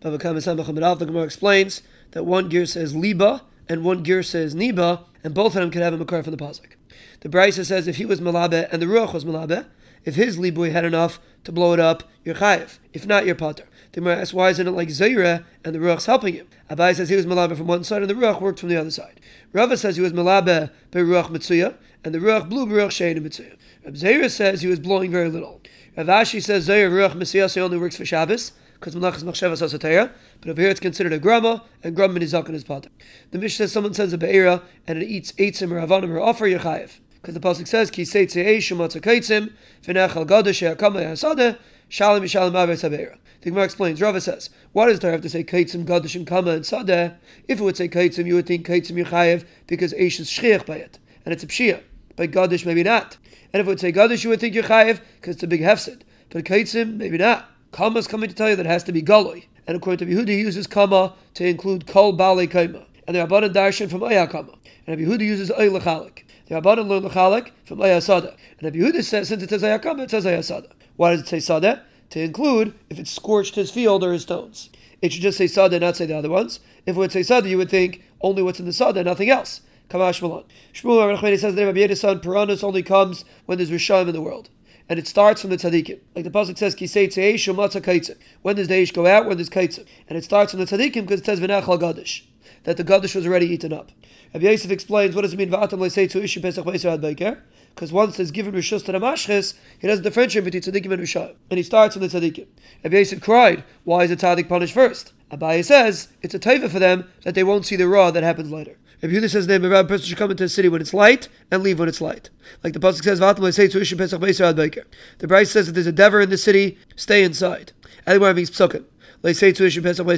The Gemara explains that one gear says liba and one gear says niba, and both of them could have a makar from the pasuk. The Brisa says if he was malabe and the ruach was malabe, if his libui had enough to blow it up, you're chayiv. If not, you're potter. The Gemara asks, why isn't it like Zaira and the Ruach's helping him? Abai says he was Malabe from one side and the Ruach worked from the other side. Rava says he was Malabe by Ruach Mitsuya and the Ruach blew Ruach Shein Mitsuya. Rab says he was blowing very little. Rav Ashi says Zaira Ruach Mitsuya only works for Shabbos because Malachas Machshevas Asatera, but over here it's considered a grama, and grama nizak is potter. The Mishnah says someone sends a be'era and it eats eitzim or avanim or offer yechayev. Because the pasuk says, "Ki seitzei shumatza kaitzim v'nechal gadash she'akama yasada shalom yishalom aves habeira." The Gemara explains. Rava says, "Why does there have to say kaitzim, gadashim, kama, and sadeh? If it would say kaitzim, you would think kaitzim yichayev because eish is shchiach by it, and it's a pshia. By gadish, maybe not. And if it would say gadish, you would think yichayev because it's a big hefsid. But kaitzim, maybe not. Kama is coming to tell you that it has to be galoi. And according to Yehuda, he uses kama to include kol bale kaima. And the Rabbanan darshan from Aya kama. And Yehuda uses oy lechalik. The Rabbanan learn lechalik from Aya sada. And Yehuda says, since it says Aya kama, it says Aya sada. Why does it say sada? to include if it scorched his field or his stones. It should just say sada, not say the other ones. If it would say sada, you would think only what's in the sada, nothing else. Kamash Malon. Shmuel Rabbi says that Rabbi son Piranus only comes when there's Rishayim in the world. And it starts from the tzaddikim. Like the pasuk says, Kisei tzeish umatza kaitzim. When does the eish go out? When there's kaitzim. And it starts from the tzaddikim because it says v'nachal gadish. That the gadish was already eaten up. Rabbi Yosef explains what does it mean v'atam le'sei to ishi pesach ad because once it's given rishus to the mashches, he doesn't differentiate between tzaddikim and rishayim, and he starts from the tzaddikim. Rabbi Yosef cried, "Why is the tzaddik punished first? Abaye says it's a taiva for them that they won't see the raw that happens later. Rabbi Yehuda says that a person should come into the city when it's light and leave when it's light. Like the pasuk says, The Bryce says that there's a dever in the city, stay inside. Anywhere means psukim. They say to Pesach Lei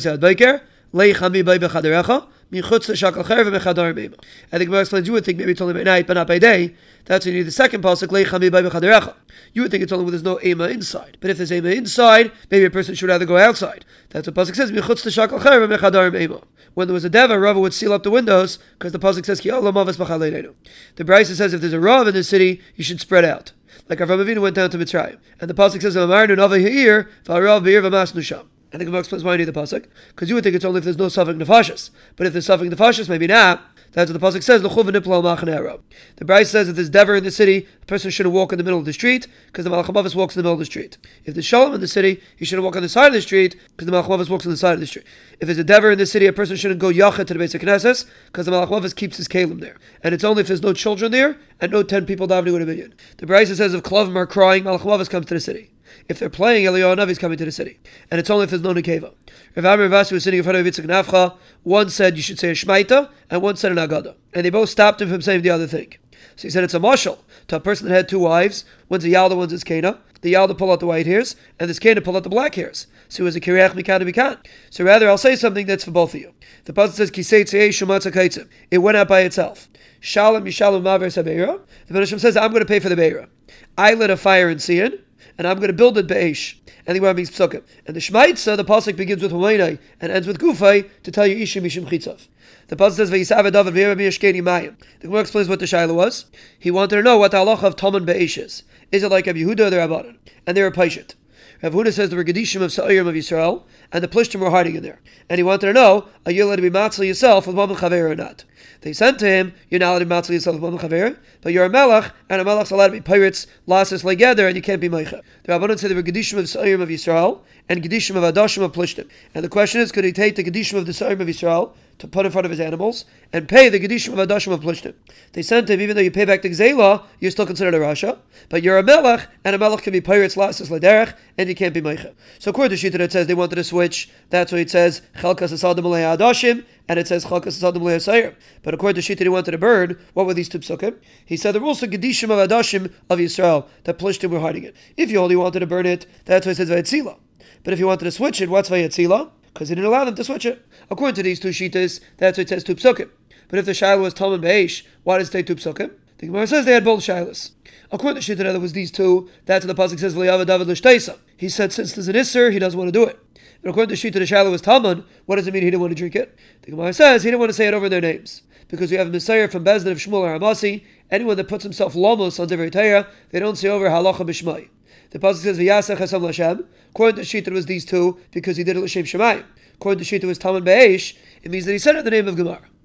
chami bay bechaderecha, michutz shakal cher v'mechadar meima. And the Gemara explains, you would think maybe it's only by night, but not by day. That's when you need the second pasuk, lei chami bay bechaderecha. You would think it's only when there's no ema inside. But if there's ema inside, maybe a person should rather go outside. That's what pasuk says, michutz shakal cher v'mechadar meima. When there was a deva, Rava would seal up the windows, because the pasuk says, ki The Bryce says if there's a Rav in the city, you should spread out. Like Avram Avinu went down to Mitzrayim. And the pasuk says, Amarnu nava ha'ir, v'arav b'ir v'mas nusham. And the Gemara explains why you need the pasuk because you would think it's only if there's no suffix nefashis, but if there's suffix nefashis, maybe not. That's what the pasuk says. The Bryce says if there's dever in the city, the person shouldn't walk in the middle of the street because the malachamavis walks in the middle of the street. If there's shalom in the city, he shouldn't walk on the side of the street because the malachamavis walks on the side of the street. If there's a dever in the city, a person shouldn't go yachet to the basic knesses because the malachamavis keeps his kalim there. And it's only if there's no children there and no ten people davening with a million. The Bryce says if klavim are crying, malachamavis comes to the city. If they're playing, Eliyahu Navi is coming to the city. And it's only if there's no Nekeva. Rav Ami v'Asi was sitting in front of Yitzchak Nafcha. One said you should say a Shmaita, and one said an Agada. And they both stopped him from saying the other thing. So he said it's a mashal to a person that had two wives. One's a Yalda, one's a Kana. The Yalda pull out the white hairs, and this Kana pull out the black hairs. So it was a Kiriach Mikan Mikan. So rather, I'll say something that's for both of you. The pasuk says Kisei Shumatza It went out by itself. Shalom Yishalom Maver Sabeira. The Menachem says, I'm going to pay for the Beira. I lit a fire in Sion and I'm going to build it be'esh. The Gemara means psukim. And the Shmaitza, the pasuk begins with Humainai and ends with Gufay to tell you Ishim Ishim Chitzav. The pasuk says Vayisav David Mayim. The Gemara explains what the Shaila was. He wanted to know what the halacha of Toman be'esh is. Is it like Rabbi Yehuda or the Rabbanan? And they were Paishet. Rav Huna says there were of Sa'irim of Yisrael, and the Plishtim were hiding in there. And he wanted to know, are you allowed to be matzah yourself with Mama Chaver or not? They said to him, you're not allowed to be matzah yourself Mama Chaver, but you're a melech, and a melech's allowed to be pirates, lasses together, and you can't be meicha. The Rabbanon said there were Gedishim of Sa'irim of Yisrael, and Gedishim of Adashim of Plishtim. And the question is, could he take the Gedishim of the Sa'irim of Israel to put in front of his animals and pay the Gedishim of Adashim of Plishtim. They sent him, even though you pay back the Gzela, you're still considered a Rasha, but you're a Melech, and a Melech can be pirates, lasses, lederech, and you can't be Meicha. So according to Shita, it says they wanted to switch, that's why it says Chelkas Asadim Adashim, and it says Chelkas Asadim Sayir. But according to Shita, he wanted to burn, what were these two psukim? He said the rules of Gedishim of Adashim of Israel that Plishtim were hiding it. If you only wanted to burn it, that's why it says Vayitzila. But if you wanted to switch it, what's Vayitzila? because he didn't allow them to switch it. According to these two shitas, that's why it says two psukim. But if the shiloh was Talmud Beish, why does it say two psukim? The Gemara says they had both shilas. According to Shita, there was these two. That's what the pasuk says. David. He said since there's an isser, he doesn't want to do it. But according to Shita, the shiloh was Talmud. What does it mean he didn't want to drink it? The Gemara says he didn't want to say it over their names because we have a Messiah from Bezdin of Shmuel or Amasi. Anyone that puts himself lomos on Divrei Torah, they don't say over halacha b'shmai. The pasuk says v'yasech hasam l'Hashem. According to Shita, it was these two because he did it l'shem shemayim. according to Shita it was Talmud Be'esh, it means that he said it in the name of Gemara.